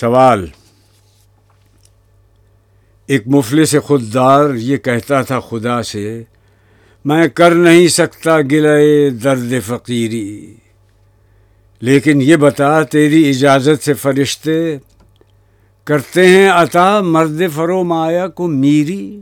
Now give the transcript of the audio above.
سوال۔ ایک مفلس خوددار یہ کہتا تھا خدا سے، میں کر نہیں سکتا گلے درد فقیری۔ لیکن یہ بتا، تیری اجازت سے فرشتے کرتے ہیں عطا مرد فرو مایا کو میری۔